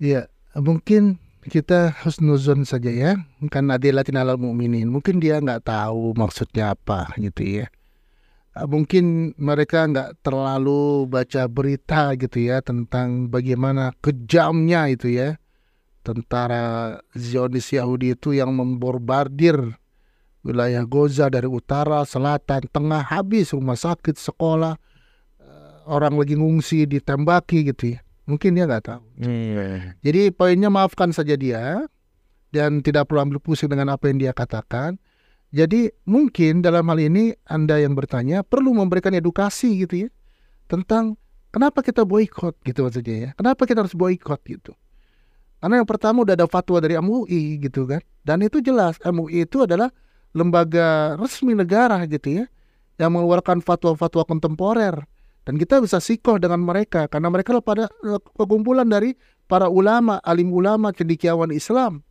Iya, mungkin kita husnuzon saja ya kan adilatin alal mu'minin mungkin dia nggak tahu maksudnya apa gitu ya mungkin mereka nggak terlalu baca berita gitu ya tentang bagaimana kejamnya itu ya tentara Zionis Yahudi itu yang membombardir wilayah Gaza dari utara, selatan, tengah habis rumah sakit, sekolah, eh, orang lagi ngungsi ditembaki gitu ya. Mungkin dia nggak tahu. Iya. Jadi poinnya maafkan saja dia dan tidak perlu ambil pusing dengan apa yang dia katakan. Jadi mungkin dalam hal ini Anda yang bertanya perlu memberikan edukasi gitu ya tentang kenapa kita boykot gitu maksudnya ya. Kenapa kita harus boykot gitu. Karena yang pertama udah ada fatwa dari MUI gitu kan. Dan itu jelas MUI itu adalah lembaga resmi negara gitu ya yang mengeluarkan fatwa-fatwa kontemporer dan kita bisa sikoh dengan mereka karena mereka pada perkumpulan dari para ulama, alim ulama, cendekiawan Islam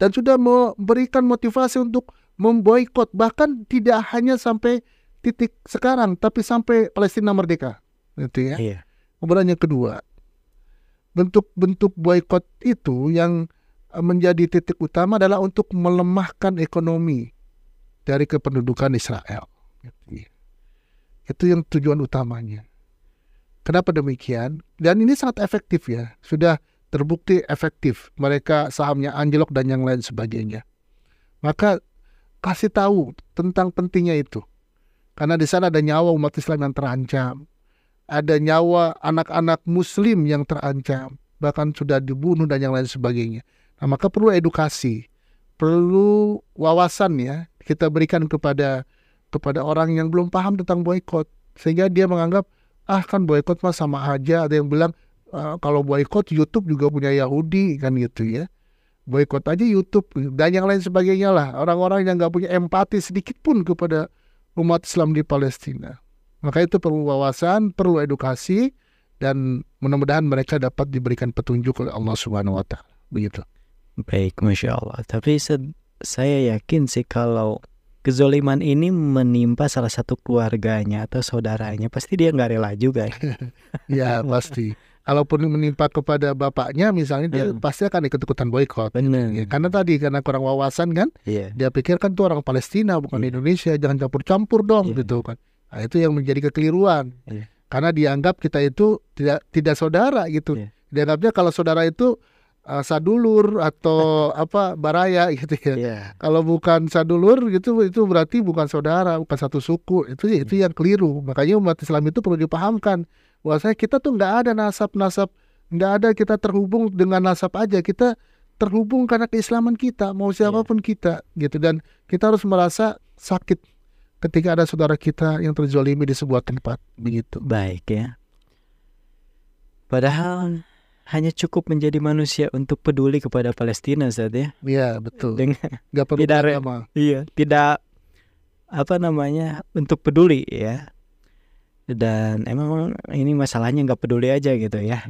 dan sudah memberikan motivasi untuk memboikot bahkan tidak hanya sampai titik sekarang tapi sampai Palestina merdeka gitu ya. Iya. Kemudian yang kedua, bentuk-bentuk boykot itu yang eh, menjadi titik utama adalah untuk melemahkan ekonomi dari kependudukan Israel. Gitu ya. Itu yang tujuan utamanya. Kenapa demikian? Dan ini sangat efektif ya. Sudah terbukti efektif. Mereka sahamnya anjlok dan yang lain sebagainya. Maka kasih tahu tentang pentingnya itu. Karena di sana ada nyawa umat Islam yang terancam. Ada nyawa anak-anak muslim yang terancam. Bahkan sudah dibunuh dan yang lain sebagainya. Nah, maka perlu edukasi. Perlu wawasan ya. Kita berikan kepada kepada orang yang belum paham tentang boykot. Sehingga dia menganggap, ah kan boykot mah sama aja. Ada yang bilang, "Ah, kalau boykot YouTube juga punya Yahudi kan gitu ya boykot aja YouTube dan yang lain sebagainya lah orang-orang yang nggak punya empati sedikit pun kepada umat Islam di Palestina maka itu perlu wawasan perlu edukasi dan mudah-mudahan mereka dapat diberikan petunjuk oleh Allah Subhanahu Wa Taala begitu Baik, Masya Allah. Tapi saya yakin sih kalau kezoliman ini menimpa salah satu keluarganya atau saudaranya, pasti dia nggak rela juga. ya. ya pasti kalaupun menimpa kepada bapaknya misalnya dia Hmm. pasti akan ikut-ikutan boykot Benar. ya, karena tadi karena kurang wawasan kan Iya. dia pikir kan tuh orang Palestina bukan Iya. Indonesia jangan campur-campur dong Iya. gitu kan nah, itu yang menjadi kekeliruan Iya. karena dianggap kita itu tidak tidak saudara gitu Iya. dianggapnya kalau saudara itu uh, sadulur atau apa baraya gitu ya Iya. kalau bukan sadulur gitu itu berarti bukan saudara bukan satu suku itu itu yang keliru makanya umat Islam itu perlu dipahamkan bahwasanya kita tuh nggak ada nasab-nasab nggak ada kita terhubung dengan nasab aja kita terhubung karena keislaman kita mau siapa pun kita gitu dan kita harus merasa sakit ketika ada saudara kita yang terzolimi di sebuah tempat begitu Baik ya. Padahal hanya cukup menjadi manusia untuk peduli kepada Palestina saat ya. Iya betul Dengan perlu Tidak agama iya, tidak apa namanya untuk peduli ya. Dan emang ini masalahnya nggak peduli aja gitu ya.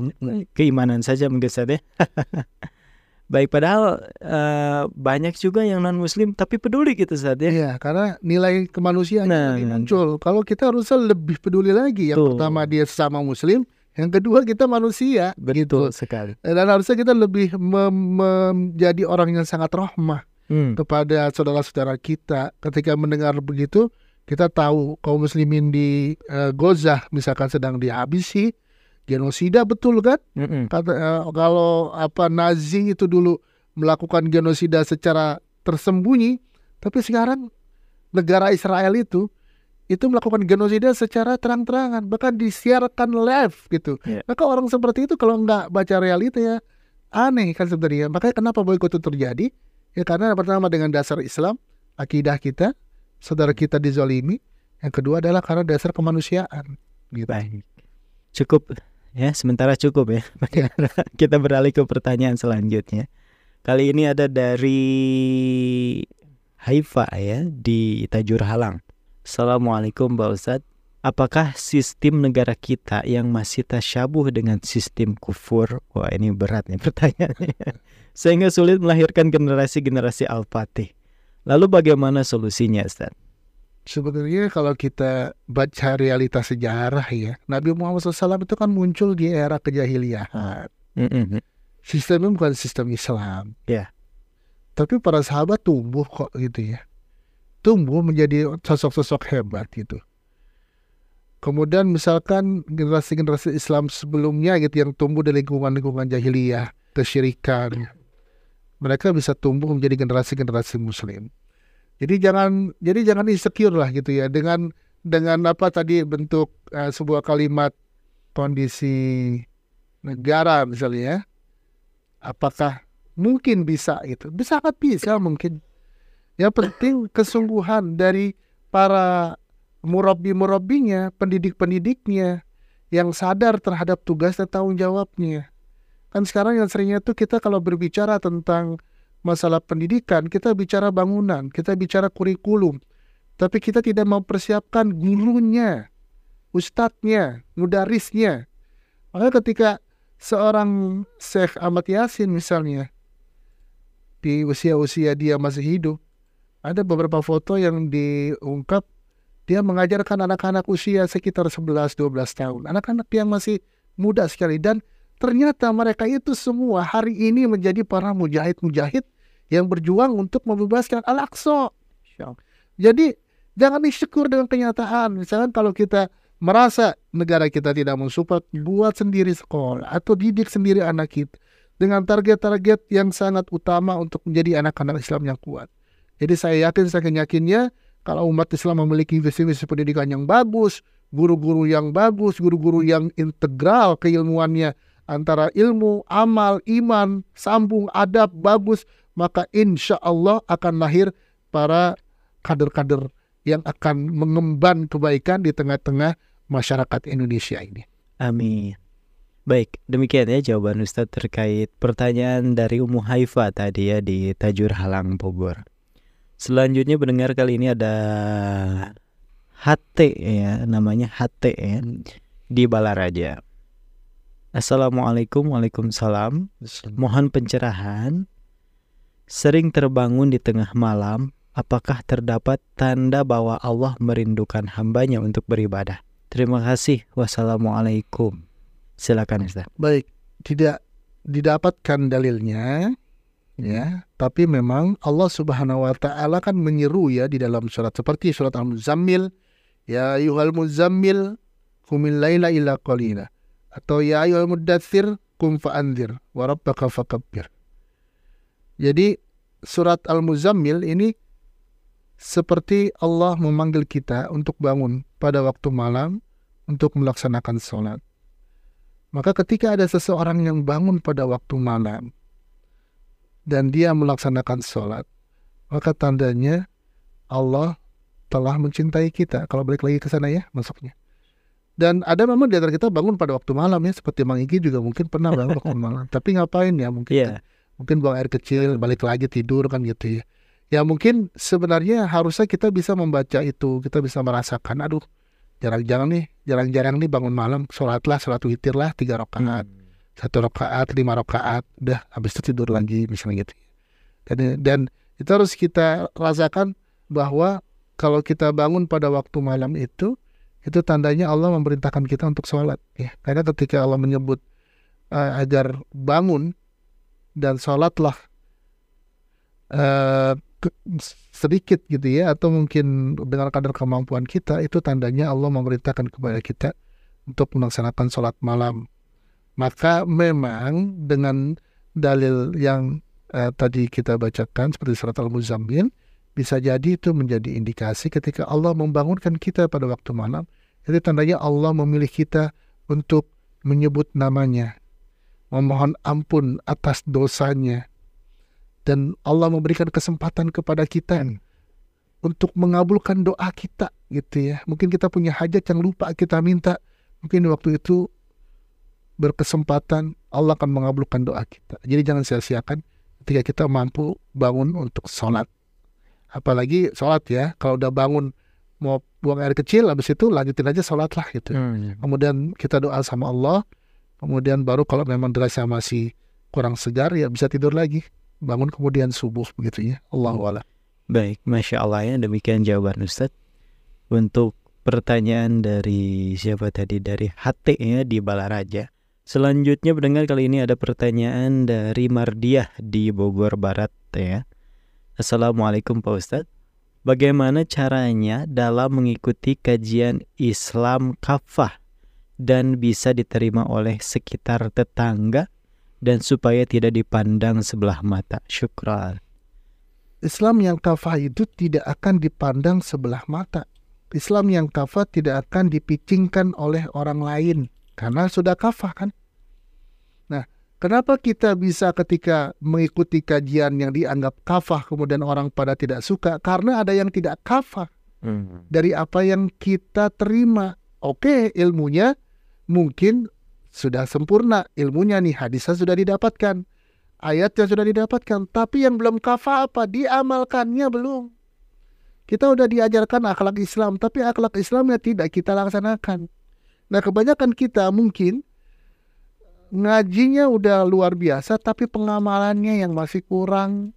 Keimanan saja mungkin saja. Baik, padahal eh, banyak juga yang non Muslim tapi peduli gitu saat ya. Iya, karena nilai kemanusiaan Nah, nah. muncul. Kalau kita harusnya lebih peduli lagi. Yang Betul. pertama dia sesama muslim, yang kedua kita manusia. Betul sekali. Dan harusnya kita lebih menjadi orang yang sangat rahmah Hmm. kepada saudara-saudara kita. Ketika mendengar begitu, kita tahu kaum muslimin di eh, Gaza misalkan sedang dihabisi, genosida betul kan? Mm-mm. Kata, eh, kalau apa Nazi itu dulu melakukan genosida secara tersembunyi, tapi sekarang negara Israel itu itu melakukan genosida secara terang-terangan, bahkan disiarkan live gitu. Iya. Maka orang seperti itu kalau nggak baca realita ya aneh kan sebenarnya. Makanya kenapa boykot itu terjadi? Ya karena pertama dengan dasar Islam, akidah kita, saudara kita dizolimi, yang kedua adalah karena dasar kemanusiaan. Gitu. Baik. Cukup ya, sementara cukup ya. Kita beralih ke pertanyaan selanjutnya. Kali ini ada dari Haifa ya di Tajur Halang. Assalamualaikum Mbak Ustadz. Apakah sistem negara kita yang masih tasyabuh dengan sistem kufur? Wah ini berat nih pertanyaannya. Sehingga sulit melahirkan generasi-generasi Al-Fatih. Lalu bagaimana solusinya Ustaz? Sebenarnya kalau kita baca realitas sejarah ya, Nabi Muhammad SAW itu kan muncul di era kejahiliahan. Mm -mm. Sistemnya bukan sistem Islam. Ya. Tapi para sahabat tumbuh kok gitu ya. Tumbuh menjadi sosok-sosok hebat gitu. Kemudian misalkan generasi-generasi Islam sebelumnya gitu yang tumbuh di lingkungan-lingkungan jahiliyah, kesyirikan, mereka bisa tumbuh menjadi generasi-generasi muslim. Jadi jangan jadi jangan insecure lah gitu ya dengan dengan apa tadi bentuk uh, sebuah kalimat kondisi negara misalnya ya. Apakah mungkin bisa gitu? Bisa sangat bisa mungkin. Yang penting kesungguhan dari para murabi-murabinya, pendidik-pendidiknya yang sadar terhadap tugas dan tanggung jawabnya. Kan sekarang yang seringnya tuh kita kalau berbicara tentang masalah pendidikan, kita bicara bangunan, kita bicara kurikulum. Tapi kita tidak mempersiapkan gurunya, ustadznya, mudarisnya. Maka ketika seorang Syekh Ahmad Yasin misalnya, di usia-usia dia masih hidup, ada beberapa foto yang diungkap dia mengajarkan anak-anak usia sekitar 11-12 tahun. Anak-anak yang masih muda sekali. Dan ternyata mereka itu semua hari ini menjadi para mujahid-mujahid yang berjuang untuk membebaskan Al-Aqsa. Jadi jangan disyukur dengan kenyataan. Misalnya kalau kita merasa negara kita tidak mensupport, buat sendiri sekolah atau didik sendiri anak kita dengan target-target yang sangat utama untuk menjadi anak-anak Islam yang kuat. Jadi saya yakin, saya yakinnya kalau umat Islam memiliki visi-visi pendidikan yang bagus, guru-guru yang bagus, guru-guru yang integral keilmuannya antara ilmu, amal, iman, sambung, adab bagus, maka insya Allah akan lahir para kader-kader yang akan mengemban kebaikan di tengah-tengah masyarakat Indonesia ini. Amin. Baik, demikian ya jawaban Ustadz terkait pertanyaan dari Ummu Haifa tadi ya di Tajur Halang Bogor. Selanjutnya pendengar kali ini ada HT ya, namanya HT ya di Balaraja. Assalamualaikum, waalaikumsalam. Mohon pencerahan. Sering terbangun di tengah malam, apakah terdapat tanda bahwa Allah merindukan hambanya untuk beribadah? Terima kasih. Wassalamualaikum. Silakan Ustaz. Baik, tidak didapatkan dalilnya ya tapi memang Allah Subhanahu wa taala kan menyeru ya di dalam surat seperti surat Al-Muzammil ya ayyuhal muzammil qumil laila illa qalila atau ya ayyuhal mudaththir kum fa'anzir wa rabbaka fakabbir jadi surat Al-Muzammil ini seperti Allah memanggil kita untuk bangun pada waktu malam untuk melaksanakan sholat. Maka ketika ada seseorang yang bangun pada waktu malam, dan dia melaksanakan sholat, maka tandanya Allah telah mencintai kita. Kalau balik lagi ke sana ya, masuknya. Dan ada memang di antara kita bangun pada waktu malam ya, seperti Mang Igi juga mungkin pernah bangun waktu malam. Tapi ngapain ya mungkin? Yeah. Mungkin buang air kecil, balik lagi tidur kan gitu ya. Ya mungkin sebenarnya harusnya kita bisa membaca itu, kita bisa merasakan, aduh jarang-jarang nih, jarang-jarang nih bangun malam, sholatlah, sholat witir lah, tiga rakaat. Hmm satu rakaat lima rakaat udah habis itu tidur lagi misalnya gitu dan dan itu harus kita rasakan bahwa kalau kita bangun pada waktu malam itu itu tandanya Allah memerintahkan kita untuk sholat ya. Karena ketika Allah menyebut uh, agar bangun dan sholatlah uh, sedikit gitu ya atau mungkin dengan kadar kemampuan kita itu tandanya Allah memerintahkan kepada kita untuk melaksanakan sholat malam. Maka memang dengan dalil yang uh, tadi kita bacakan seperti surat Al-Muzammil bisa jadi itu menjadi indikasi ketika Allah membangunkan kita pada waktu malam itu tandanya Allah memilih kita untuk menyebut namanya memohon ampun atas dosanya dan Allah memberikan kesempatan kepada kita untuk mengabulkan doa kita gitu ya. Mungkin kita punya hajat yang lupa kita minta. Mungkin waktu itu berkesempatan Allah akan mengabulkan doa kita. Jadi jangan sia-siakan ketika kita mampu bangun untuk sholat. Apalagi sholat ya, kalau udah bangun mau buang air kecil, habis itu lanjutin aja sholat lah gitu. Hmm. Kemudian kita doa sama Allah, kemudian baru kalau memang derasnya masih kurang segar ya bisa tidur lagi. Bangun kemudian subuh begitu ya. Allah wala. Baik, Masya Allah ya demikian jawaban Ustadz Untuk pertanyaan dari siapa tadi dari HT ya di Balaraja Selanjutnya pendengar kali ini ada pertanyaan dari Mardiah di Bogor Barat ya Assalamualaikum Pak Ustadz Bagaimana caranya dalam mengikuti kajian Islam kafah dan bisa diterima oleh sekitar tetangga dan supaya tidak dipandang sebelah mata. Syukran. Islam yang kafah itu tidak akan dipandang sebelah mata. Islam yang kafah tidak akan dipicingkan oleh orang lain karena sudah kafah kan. Kenapa kita bisa ketika mengikuti kajian yang dianggap kafah kemudian orang pada tidak suka? Karena ada yang tidak kafah Hmm. dari apa yang kita terima. Oke, ilmunya mungkin sudah sempurna, ilmunya nih hadisnya sudah didapatkan ayatnya sudah didapatkan, tapi yang belum kafah apa? Diamalkannya belum. Kita udah diajarkan akhlak Islam, tapi akhlak Islamnya tidak kita laksanakan. Nah, kebanyakan kita mungkin ngajinya udah luar biasa, tapi pengamalannya yang masih kurang.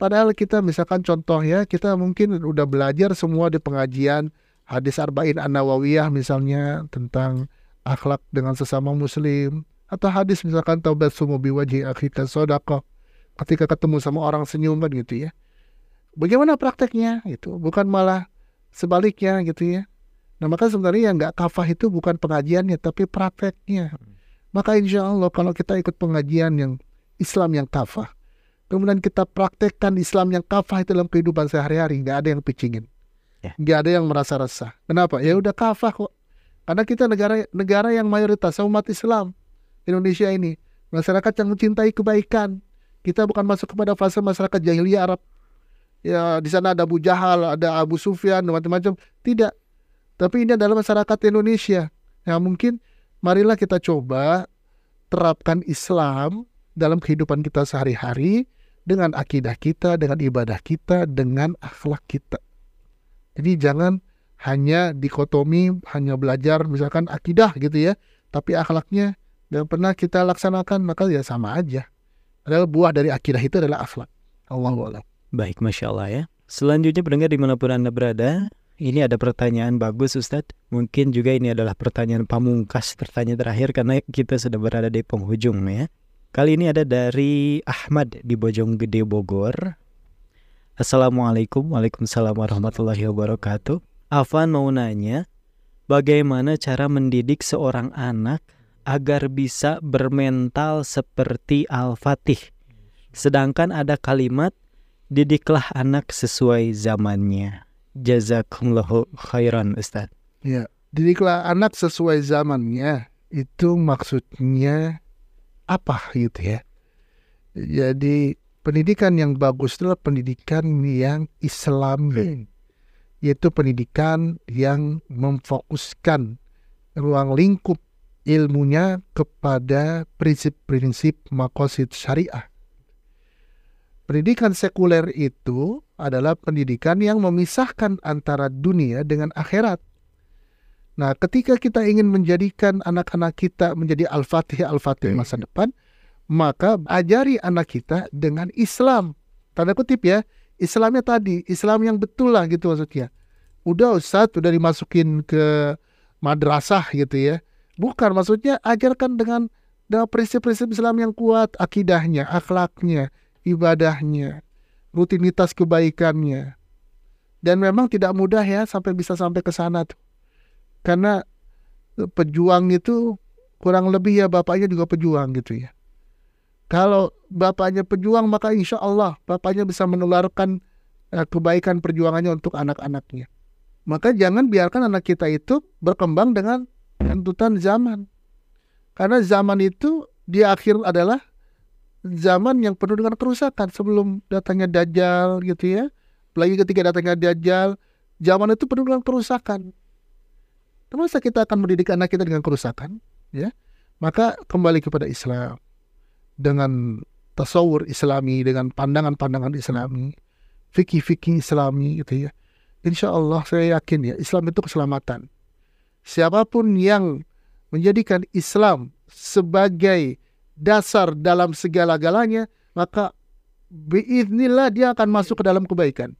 Padahal kita misalkan contoh ya, kita mungkin udah belajar semua di pengajian. Hadis Arba'in An-Nawawiyah misalnya tentang akhlak dengan sesama muslim. Atau hadis misalkan taubat sumu biwajhi akhika sodako ketika ketemu sama orang senyum kan gitu ya. Bagaimana prakteknya? Itu bukan malah sebaliknya gitu ya. Nah maka sebenarnya yang nggak kafah itu bukan pengajiannya tapi prakteknya maka insya Allah kalau kita ikut pengajian yang Islam yang kafah kemudian kita praktekkan Islam yang kafah itu dalam kehidupan sehari-hari nggak ada yang picingin Ya. nggak ada yang merasa resah. Kenapa? Ya udah kafah kok. Karena kita negara negara yang mayoritas umat Islam Indonesia ini masyarakat yang mencintai kebaikan. Kita bukan masuk kepada fase masyarakat jahiliyah Arab. Ya di sana ada Abu Jahal ada Abu Sufyan macam-macam. Tidak. Tapi ini adalah masyarakat Indonesia. Yang mungkin marilah kita coba terapkan Islam dalam kehidupan kita sehari-hari dengan akidah kita dengan ibadah kita dengan akhlak kita jadi jangan hanya dikotomi hanya belajar misalkan akidah gitu ya tapi akhlaknya dan pernah kita laksanakan maka ya sama aja. Adalah buah dari akidah itu adalah akhlak. Allahu a'lam. Baik, Masya Allah ya. Selanjutnya pendengar di mana pun Anda berada, ini ada pertanyaan bagus Ustadz. Mungkin juga ini adalah pertanyaan pamungkas, pertanyaan terakhir karena kita sudah berada di penghujung ya. Kali ini ada dari Ahmad di Bojonggede Bogor. Assalamualaikum, Waalaikumsalam warahmatullahi wabarakatuh. Afan mau nanya, bagaimana cara mendidik seorang anak agar bisa bermental seperti Al-Fatih? Sedangkan ada kalimat, didiklah anak sesuai zamannya. Jazakumullahu khairan Ustaz. Ya, didiklah anak sesuai zamannya. Itu maksudnya apa gitu ya. Jadi pendidikan yang bagus adalah pendidikan yang islami. Yaitu pendidikan yang memfokuskan ruang lingkup ilmunya kepada prinsip-prinsip makosid syariah. Pendidikan sekuler itu adalah pendidikan yang memisahkan antara dunia dengan akhirat. Nah, ketika kita ingin menjadikan anak-anak kita menjadi al-fatih al-fatih masa depan, maka ajari anak kita dengan Islam. Tanda kutip ya, Islamnya tadi, Islam yang betul lah gitu maksudnya. Udah Ustadz, udah dimasukin ke madrasah gitu ya. Bukan, maksudnya ajarkan dengan dengan prinsip-prinsip Islam yang kuat, akidahnya, akhlaknya, ibadahnya, rutinitas kebaikannya. Dan memang tidak mudah ya sampai bisa sampai ke sana tuh. Karena pejuang itu kurang lebih ya bapaknya juga pejuang gitu ya. Kalau bapaknya pejuang maka insya Allah bapaknya bisa menularkan eh, kebaikan perjuangannya untuk anak-anaknya. Maka jangan biarkan anak kita itu berkembang dengan tuntutan zaman. Karena zaman itu di akhir adalah zaman yang penuh dengan kerusakan sebelum datangnya Dajjal gitu ya. lagi ketika datangnya Dajjal, zaman itu penuh dengan kerusakan. Masa kita akan mendidik anak kita dengan kerusakan? Ya, maka kembali kepada Islam dengan tasawur Islami, dengan pandangan-pandangan Islami, fikih-fikih Islami gitu ya. Insya Allah saya yakin ya Islam itu keselamatan. Siapa pun yang menjadikan Islam sebagai dasar dalam segala-galanya, maka biiznillah dia akan masuk ke dalam kebaikan.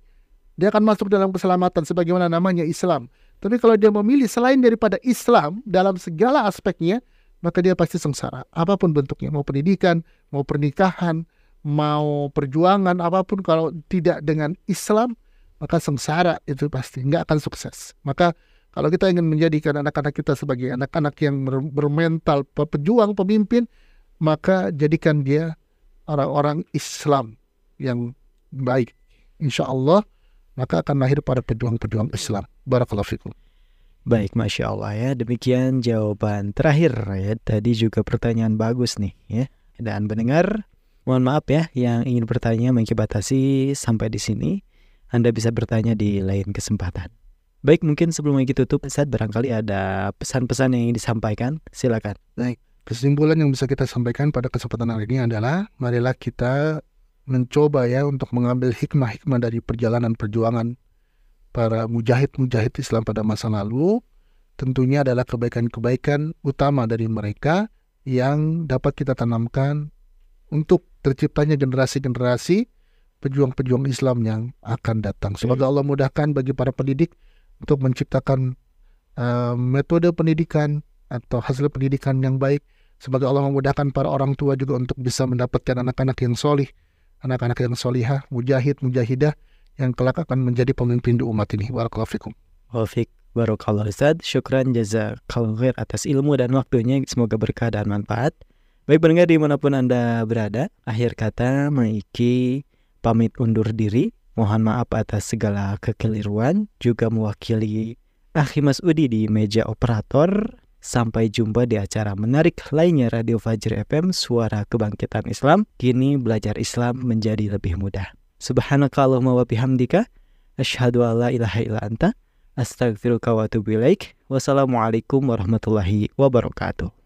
Dia akan masuk dalam keselamatan sebagaimana namanya Islam. Tapi kalau dia memilih selain daripada Islam dalam segala aspeknya, maka dia pasti sengsara. Apa pun bentuknya, mau pendidikan, mau pernikahan, mau perjuangan, apa pun kalau tidak dengan Islam, maka sengsara itu pasti nggak akan sukses. Maka kalau kita ingin menjadikan anak-anak kita sebagai anak-anak yang bermental pejuang, pemimpin, maka jadikan dia orang-orang Islam yang baik. Insya Allah maka akan lahir para pejuang-pejuang Islam. Barakallahu fikum. Baik, Masya Allah ya. Demikian jawaban terakhir ya. Tadi juga pertanyaan bagus nih ya. Dan mendengar, mohon maaf ya yang ingin bertanya batasi sampai di sini. Anda bisa bertanya di lain kesempatan. Baik, mungkin sebelum kita tutup, saat barangkali ada pesan-pesan yang ingin disampaikan. Silakan. Baik, kesimpulan yang bisa kita sampaikan pada kesempatan hari ini adalah marilah kita mencoba ya untuk mengambil hikmah-hikmah dari perjalanan perjuangan para mujahid-mujahid Islam pada masa lalu tentunya adalah kebaikan-kebaikan utama dari mereka yang dapat kita tanamkan untuk terciptanya generasi-generasi pejuang-pejuang Islam yang akan datang. Semoga Allah mudahkan bagi para pendidik untuk menciptakan uh, metode pendidikan atau hasil pendidikan yang baik. Semoga Allah memudahkan para orang tua juga untuk bisa mendapatkan anak-anak yang solih anak-anak yang solihah, mujahid, mujahidah yang kelak akan menjadi pemimpin di umat ini. Barakallahu fikum. Wafik Ustaz, syukran jazakallahu khair atas ilmu dan waktunya. Semoga berkah dan manfaat. Baik pendengar di mana pun Anda berada, akhir kata Maiki pamit undur diri. Mohon maaf atas segala kekeliruan, juga mewakili Akhi Mas Udi di meja operator. Sampai jumpa di acara menarik lainnya Radio Fajr FM Suara Kebangkitan Islam. Kini belajar Islam menjadi lebih mudah. Subhanakallahumma wa bihamdika asyhadu alla ilaha illa anta astaghfiruka wa atubu ilaik. Wassalamualaikum warahmatullahi wabarakatuh.